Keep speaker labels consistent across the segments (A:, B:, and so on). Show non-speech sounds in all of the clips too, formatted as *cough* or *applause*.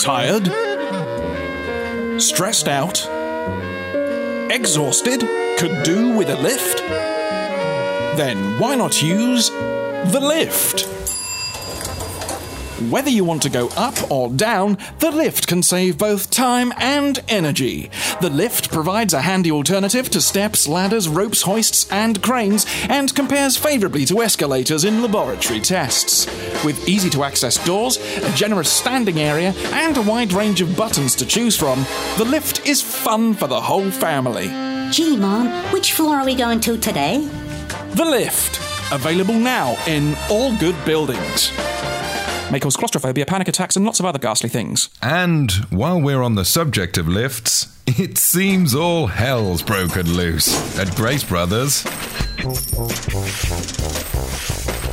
A: Tired? Stressed out? Exhausted? Could do with a lift? Then why not use the lift? Whether you want to go up or down, the lift can save both time and energy. The lift provides a handy alternative to steps, ladders, ropes, hoists, and cranes, and compares favourably to escalators in laboratory tests. With easy to access doors, a generous standing area, and a wide range of buttons to choose from, the lift is fun for the whole family.
B: Gee, Mom, which floor are we going to today?
A: The lift, available now in all good buildings may cause claustrophobia, panic attacks, and lots of other ghastly things.
C: And while we're on the subject of lifts, it seems all hell's broken loose at Grace Brothers.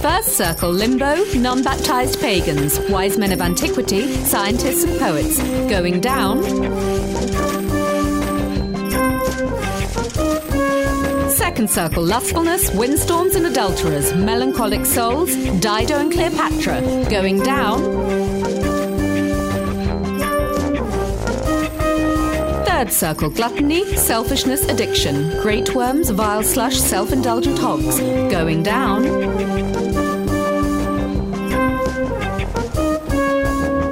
D: First circle limbo, non baptized pagans, wise men of antiquity, scientists and poets. Going down. Second circle lustfulness, windstorms and adulterers, melancholic souls, Dido and Cleopatra. Going down. Third circle gluttony, selfishness, addiction, great worms, vile slush, self indulgent hogs. Going down.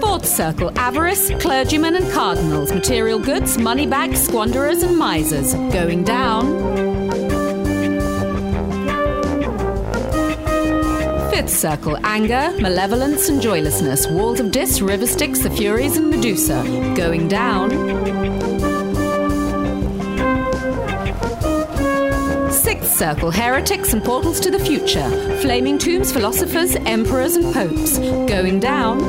D: Fourth circle avarice, clergymen and cardinals, material goods, money bags, squanderers and misers. Going down. Fifth circle anger, malevolence, and joylessness. Walls of Dis, River Styx, the Furies, and Medusa. Going down. Sixth circle heretics and portals to the future. Flaming tombs, philosophers, emperors, and popes. Going down.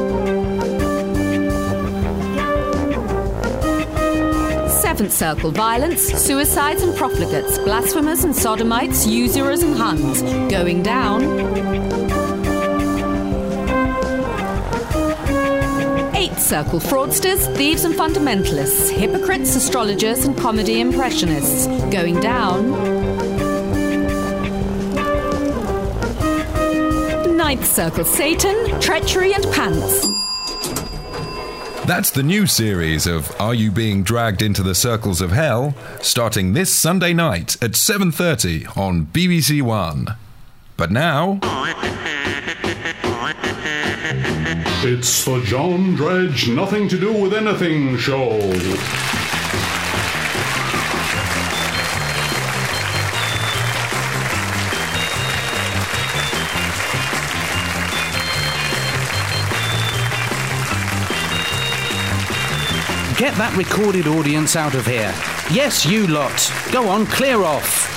D: Seventh circle violence, suicides and profligates, blasphemers and sodomites, usurers and Huns. Going down. Circle fraudsters, thieves and fundamentalists, hypocrites, astrologers, and comedy impressionists. Going down. Ninth circle Satan, treachery, and pants.
C: That's the new series of Are You Being Dragged into the Circles of Hell, starting this Sunday night at 7:30 on BBC 1. But now, oh,
E: It's the John Dredge Nothing to Do with Anything show.
F: Get that recorded audience out of here. Yes, you lot. Go on, clear off.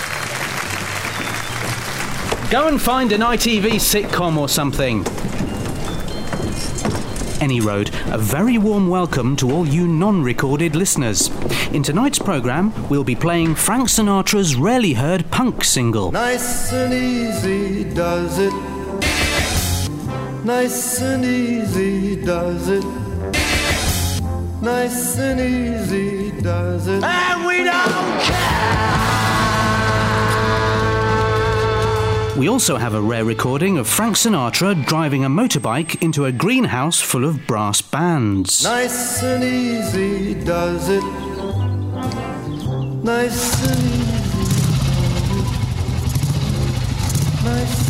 F: Go and find an ITV sitcom or something. Any Road, a very warm welcome to all you non recorded listeners. In tonight's programme, we'll be playing Frank Sinatra's rarely heard punk single.
G: Nice and easy does it. Nice and easy does it. Nice and easy does it.
H: And we don't care!
F: We also have a rare recording of Frank Sinatra driving a motorbike into a greenhouse full of brass bands.
G: Nice and easy does it. Nice and easy. Nice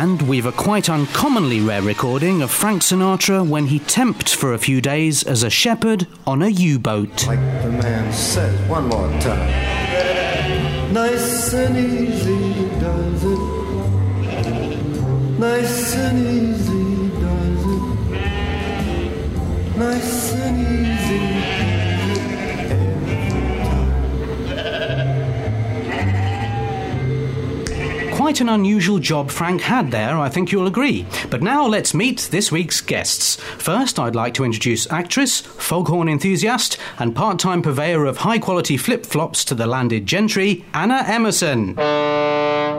F: And we've a quite uncommonly rare recording of Frank Sinatra when he temped for a few days as a shepherd on a U boat.
G: Like the man says, one more time. Nice and easy does it. Nice and easy does it. Nice and easy.
F: Quite an unusual job Frank had there, I think you'll agree. But now let's meet this week's guests. First, I'd like to introduce actress, foghorn enthusiast, and part time purveyor of high quality flip flops to the landed gentry, Anna Emerson.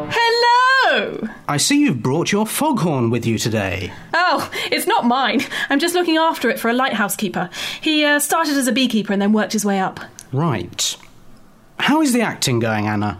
I: Hello!
F: I see you've brought your foghorn with you today.
I: Oh, it's not mine. I'm just looking after it for a lighthouse keeper. He uh, started as a beekeeper and then worked his way up.
F: Right. How is the acting going, Anna?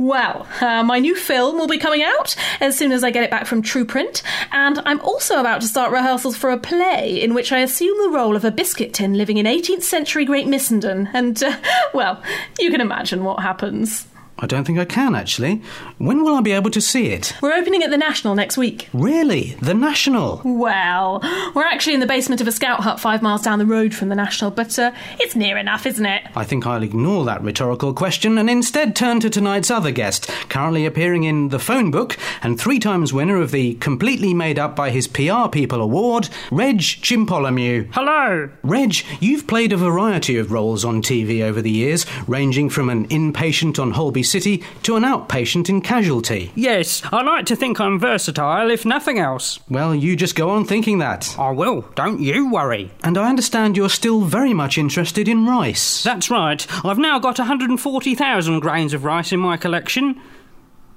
I: Well, uh, my new film will be coming out as soon as I get it back from TruPrint, and I'm also about to start rehearsals for a play in which I assume the role of a biscuit tin living in 18th century Great Missenden, and, uh, *laughs* well, you can imagine what happens.
F: I don't think I can, actually. When will I be able to see it?
I: We're opening at the National next week.
F: Really? The National?
I: Well, we're actually in the basement of a scout hut five miles down the road from the National, but uh, it's near enough, isn't it?
F: I think I'll ignore that rhetorical question and instead turn to tonight's other guest, currently appearing in The Phone Book and three times winner of the Completely Made Up by His PR People award, Reg Chimpolomew.
J: Hello.
F: Reg, you've played a variety of roles on TV over the years, ranging from an inpatient on Holby City to an outpatient in Casualty.
J: Yes, I like to think I'm versatile, if nothing else.
F: Well, you just go on thinking that.
J: I will, don't you worry.
F: And I understand you're still very much interested in rice.
J: That's right. I've now got 140,000 grains of rice in my collection.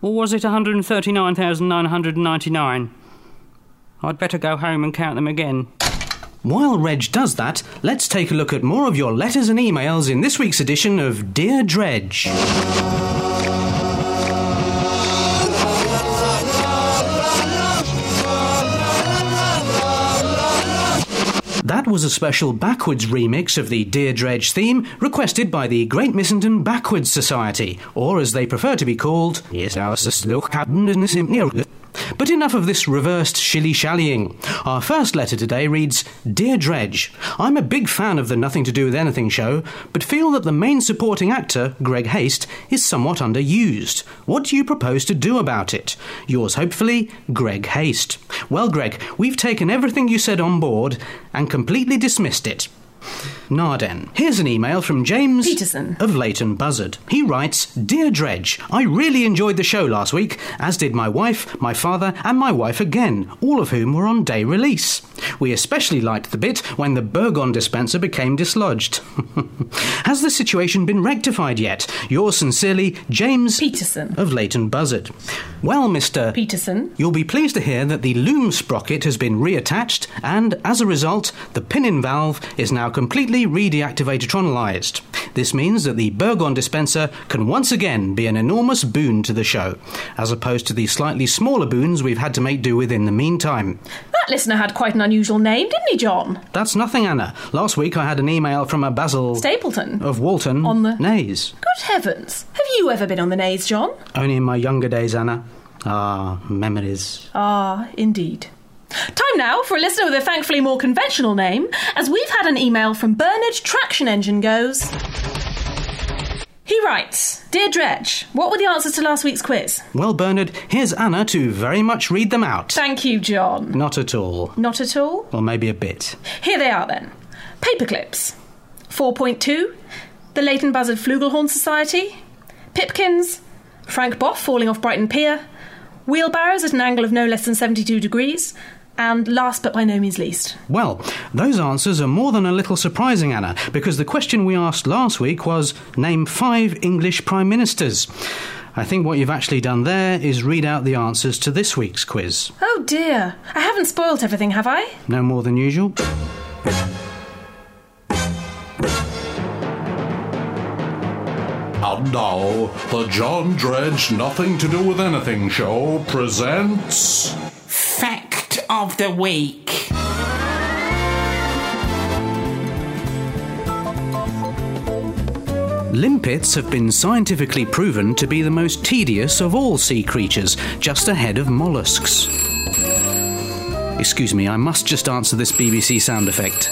J: Or was it 139,999? I'd better go home and count them again.
F: While Reg does that, let's take a look at more of your letters and emails in this week's edition of Dear Dredge. That was a special backwards remix of the Dear Dredge theme requested by the Great Missenden Backwards Society, or as they prefer to be called, but enough of this reversed shilly shallying. Our first letter today reads Dear Dredge, I'm a big fan of the Nothing to Do with Anything show, but feel that the main supporting actor, Greg Haste, is somewhat underused. What do you propose to do about it? Yours hopefully, Greg Haste. Well, Greg, we've taken everything you said on board and completely dismissed it. Narden. Here's an email from James
I: Peterson.
F: of Leighton Buzzard. He writes Dear Dredge, I really enjoyed the show last week, as did my wife, my father, and my wife again, all of whom were on day release. We especially liked the bit when the Burgon dispenser became dislodged. *laughs* Has the situation been rectified yet? Yours sincerely, James
I: Peterson.
F: of Leighton Buzzard. Well, Mr.
I: Peterson.
F: You'll be pleased to hear that the loom sprocket has been reattached, and as a result, the pin-in valve is now completely redeactivatronalized. This means that the Burgon dispenser can once again be an enormous boon to the show, as opposed to the slightly smaller boons we've had to make do with in the meantime.
I: That listener had quite an unusual name, didn't he, John?
F: That's nothing, Anna. Last week I had an email from a Basil
I: Stapleton.
F: of Walton
I: On the-
F: Naze.
I: Good heavens. Have you ever been on the Naze, John?
F: Only in my younger days, Anna. Ah, memories.
I: Ah, indeed. Time now for a listener with a thankfully more conventional name, as we've had an email from Bernard Traction Engine goes. He writes Dear Dredge, what were the answers to last week's quiz?
F: Well, Bernard, here's Anna to very much read them out.
I: Thank you, John.
F: Not at all.
I: Not at all?
F: Or maybe a bit.
I: Here they are then. Paperclips. 4.2. The Leighton Buzzard Flugelhorn Society. Pipkins. Frank Boff falling off Brighton Pier. Wheelbarrows at an angle of no less than 72 degrees. And last but by no means least,
F: Well, those answers are more than a little surprising, Anna, because the question we asked last week was name five English Prime Ministers. I think what you've actually done there is read out the answers to this week's quiz.
I: Oh dear, I haven't spoilt everything, have I?
F: No more than usual.
E: And now, the John Dredge Nothing to Do with Anything show presents.
K: Fact of the week.
F: Limpets have been scientifically proven to be the most tedious of all sea creatures, just ahead of mollusks. Excuse me, I must just answer this BBC sound effect.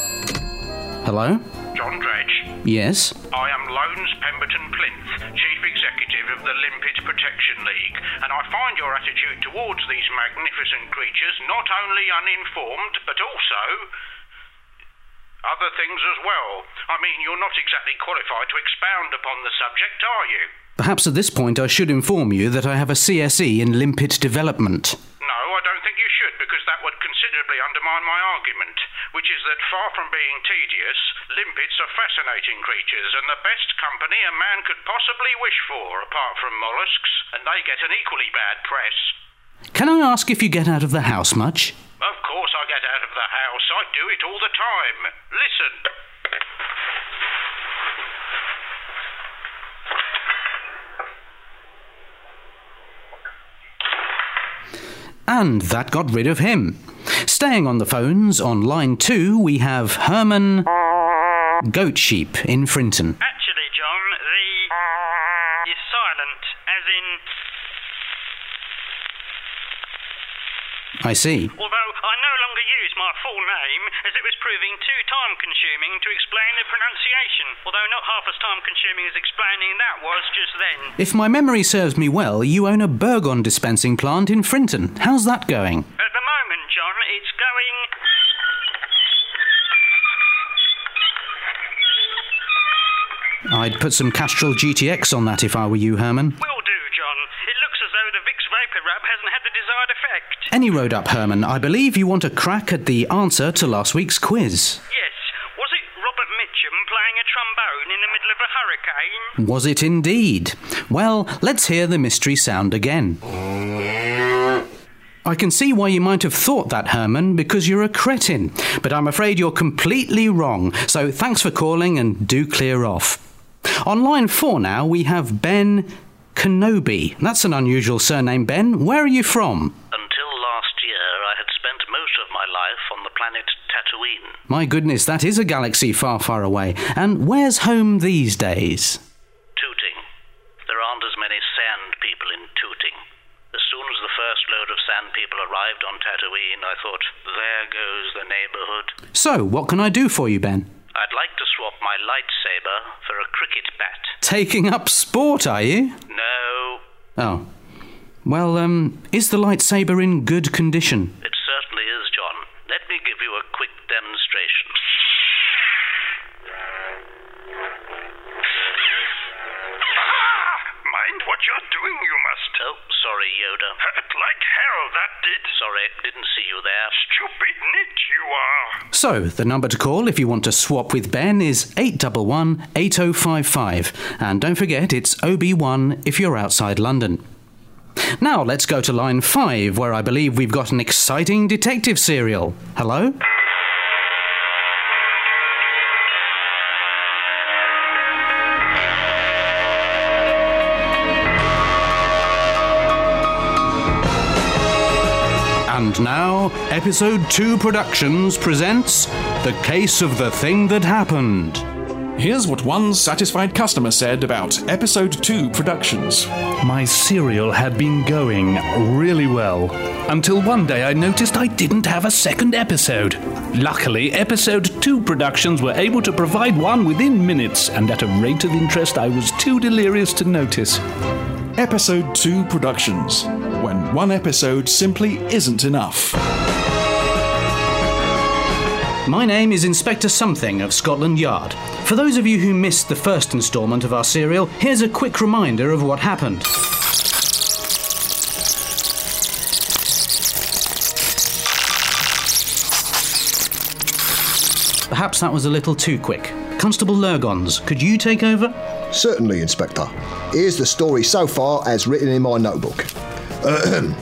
F: Hello?
L: John Dredge.
F: Yes?
L: I am Loans Pemberton Plinth, Chief Executive of the Limpet Protection League, and I find your attitude towards these magnificent creatures not only uninformed, but also other things as well. I mean, you're not exactly qualified to expound upon the subject, are you?
F: Perhaps at this point I should inform you that I have a CSE in limpet development.
L: I don't think you should, because that would considerably undermine my argument, which is that far from being tedious, limpets are fascinating creatures and the best company a man could possibly wish for, apart from mollusks, and they get an equally bad press.
F: Can I ask if you get out of the house much?
L: Of course I get out of the house. I do it all the time. Listen.
F: And that got rid of him. Staying on the phones, on line two, we have Herman Goat Sheep in Frinton.
J: Actually, John, the is silent, as in.
F: I see.
J: Although I no longer use my full name, as it was proving too time consuming to explain the pronunciation, although not half as time consuming as explaining that was just then.
F: If my memory serves me well, you own a Burgon dispensing plant in Frinton. How's that going?
J: At the moment, John, it's going.
F: I'd put some Castrol GTX on that if I were you, Herman.
J: Will do, John. It looks as though the Vicks VapoRub hasn't had the desired effect.
F: Any road up, Herman. I believe you want a crack at the answer to last week's quiz.
J: Yes. Was it Robert Mitchum playing a trombone in the middle of a hurricane?
F: Was it indeed? Well, let's hear the mystery sound again. I can see why you might have thought that, Herman, because you're a cretin. But I'm afraid you're completely wrong. So thanks for calling and do clear off. On line four now, we have Ben Kenobi. That's an unusual surname, Ben. Where are you from?
M: Until last year, I had spent most of my life on the planet Tatooine.
F: My goodness, that is a galaxy far, far away. And where's home these days?
M: Tooting. There aren't as many sand people in Tooting. As soon as the first load of sand people arrived on Tatooine, I thought, there goes the neighborhood.
F: So, what can I do for you, Ben?
M: I'd like to swap my lightsaber for a cricket bat.
F: Taking up sport, are you?
M: No,
F: Oh. Well, um, is the lightsaber in good condition?
L: That did.
M: Sorry, didn't see you there.
L: Stupid nit you are.
F: So, the number to call if you want to swap with Ben is 811 8055. And don't forget, it's OB1 if you're outside London. Now, let's go to line 5, where I believe we've got an exciting detective serial. Hello? And now, Episode 2 Productions presents The Case of the Thing That Happened.
A: Here's what one satisfied customer said about Episode 2 Productions.
N: My serial had been going really well until one day I noticed I didn't have a second episode. Luckily, episode 2 productions were able to provide one within minutes and at a rate of interest I was too delirious to notice.
A: Episode 2 Productions. When one episode simply isn't enough.
F: My name is Inspector Something of Scotland Yard. For those of you who missed the first instalment of our serial, here's a quick reminder of what happened. Perhaps that was a little too quick. Constable Lurgons, could you take over?
O: Certainly, Inspector. Here's the story so far as written in my notebook. *clears throat*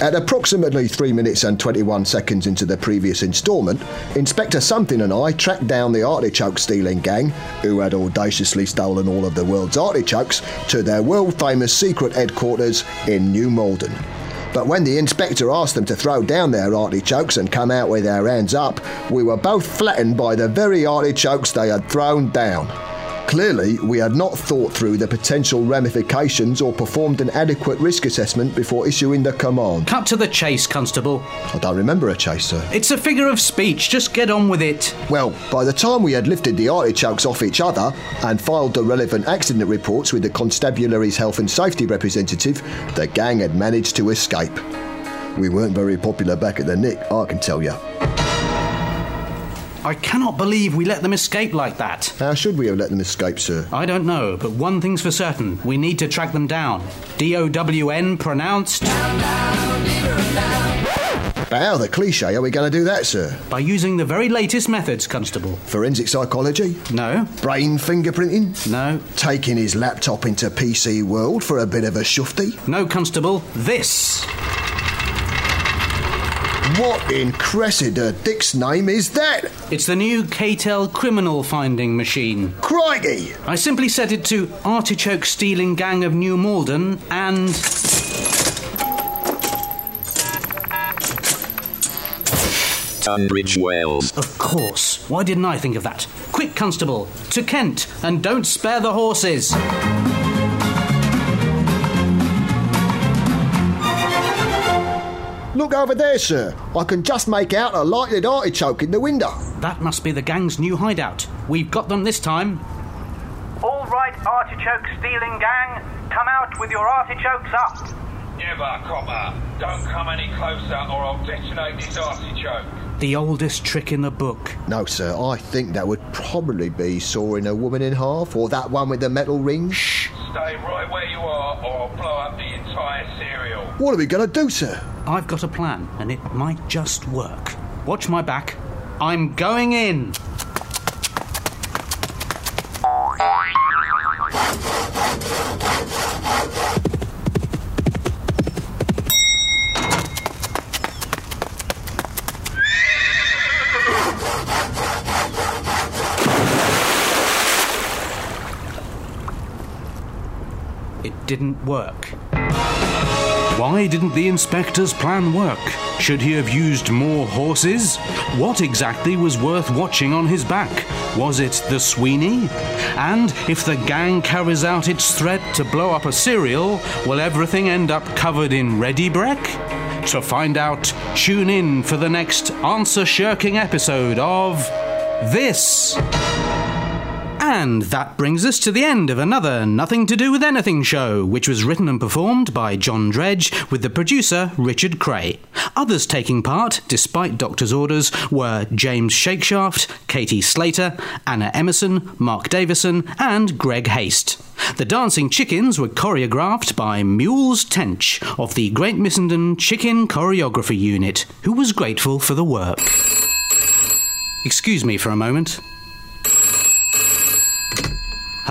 O: At approximately 3 minutes and 21 seconds into the previous instalment, Inspector Something and I tracked down the artichoke stealing gang, who had audaciously stolen all of the world's artichokes, to their world famous secret headquarters in New Malden. But when the inspector asked them to throw down their artichokes and come out with their hands up, we were both flattened by the very artichokes they had thrown down. Clearly, we had not thought through the potential ramifications or performed an adequate risk assessment before issuing the command.
F: Cut to the chase, Constable.
O: I don't remember a chase, sir.
F: It's a figure of speech, just get on with it.
O: Well, by the time we had lifted the artichokes off each other and filed the relevant accident reports with the constabulary's health and safety representative, the gang had managed to escape. We weren't very popular back at the Nick, I can tell you.
F: I cannot believe we let them escape like that.
O: How should we have let them escape, sir?
F: I don't know, but one thing's for certain we need to track them down. D O W N pronounced.
O: But how the cliche are we going to do that, sir?
F: By using the very latest methods, Constable.
O: Forensic psychology?
F: No.
O: Brain fingerprinting?
F: No.
O: Taking his laptop into PC World for a bit of a shufty?
F: No, Constable. This.
O: What in Cressida Dick's name is that?
F: It's the new KTEL criminal finding machine.
O: Crikey!
F: I simply set it to artichoke stealing gang of New Malden and.
P: Tunbridge Wells.
F: Of course. Why didn't I think of that? Quick, Constable, to Kent, and don't spare the horses.
O: Look over there, sir. I can just make out a lighted artichoke in the window.
F: That must be the gang's new hideout. We've got them this time.
Q: All right, artichoke stealing gang, come out with your artichokes up.
R: Never, copper. Don't come any closer or I'll detonate this artichoke.
F: The oldest trick in the book.
O: No, sir, I think that would probably be sawing a woman in half, or that one with the metal ring. Shh.
R: Stay right where you are or I'll blow up the entire cereal.
O: What are we going to do, sir?
F: I've got a plan, and it might just work. Watch my back. I'm going in. It didn't work. Why didn't the inspector's plan work? Should he have used more horses? What exactly was worth watching on his back? Was it the Sweeney? And if the gang carries out its threat to blow up a cereal, will everything end up covered in Ready Brek? To find out, tune in for the next answer shirking episode of This. And that brings us to the end of another Nothing to Do with Anything show, which was written and performed by John Dredge with the producer Richard Cray. Others taking part, despite doctor's orders, were James Shakeshaft, Katie Slater, Anna Emerson, Mark Davison, and Greg Haste. The dancing chickens were choreographed by Mules Tench of the Great Missenden Chicken Choreography Unit, who was grateful for the work. Excuse me for a moment.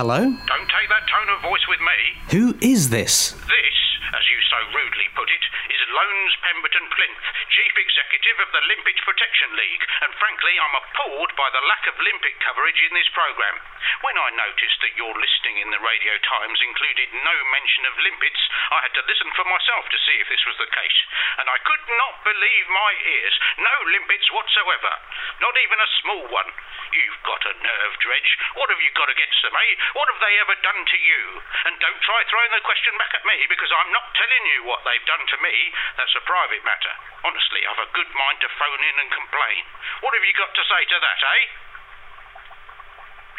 F: Hello?
L: Don't take that tone of voice with me.
F: Who is this?
L: This, as you so rudely put it, is Loans Pemberton Plinth, Chief Executive of the Limpets Protection League, and frankly, I'm appalled by the lack of limpet coverage in this programme. When I noticed that your listing in the Radio Times included no mention of limpets, I had to listen for myself to see if this was the case. And I could not believe my ears. No limpets whatsoever. Not even a small one. You've got a nerve, Dredge. What have you got against them, eh? What have they ever done to you? And don't try throwing the question back at me, because I'm not telling you what they've done to me. That's a private matter. Honestly, I've a good mind to phone in and complain. What have you got to say to that, eh?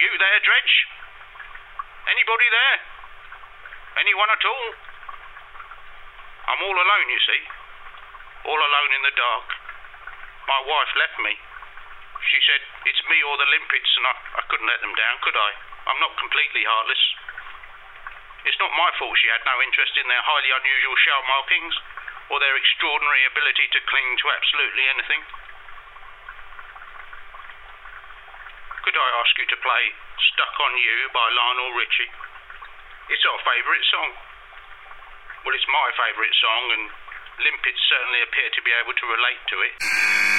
L: You there, Dredge? Anybody there? Anyone at all? I'm all alone, you see. All alone in the dark. My wife left me. She said, it's me or the limpets, and I, I couldn't let them down, could I? I'm not completely heartless. It's not my fault she had no interest in their highly unusual shell markings, or their extraordinary ability to cling to absolutely anything. Could I ask you to play Stuck on You by Lionel Richie? It's our favourite song. Well, it's my favourite song, and limpets certainly appear to be able to relate to it.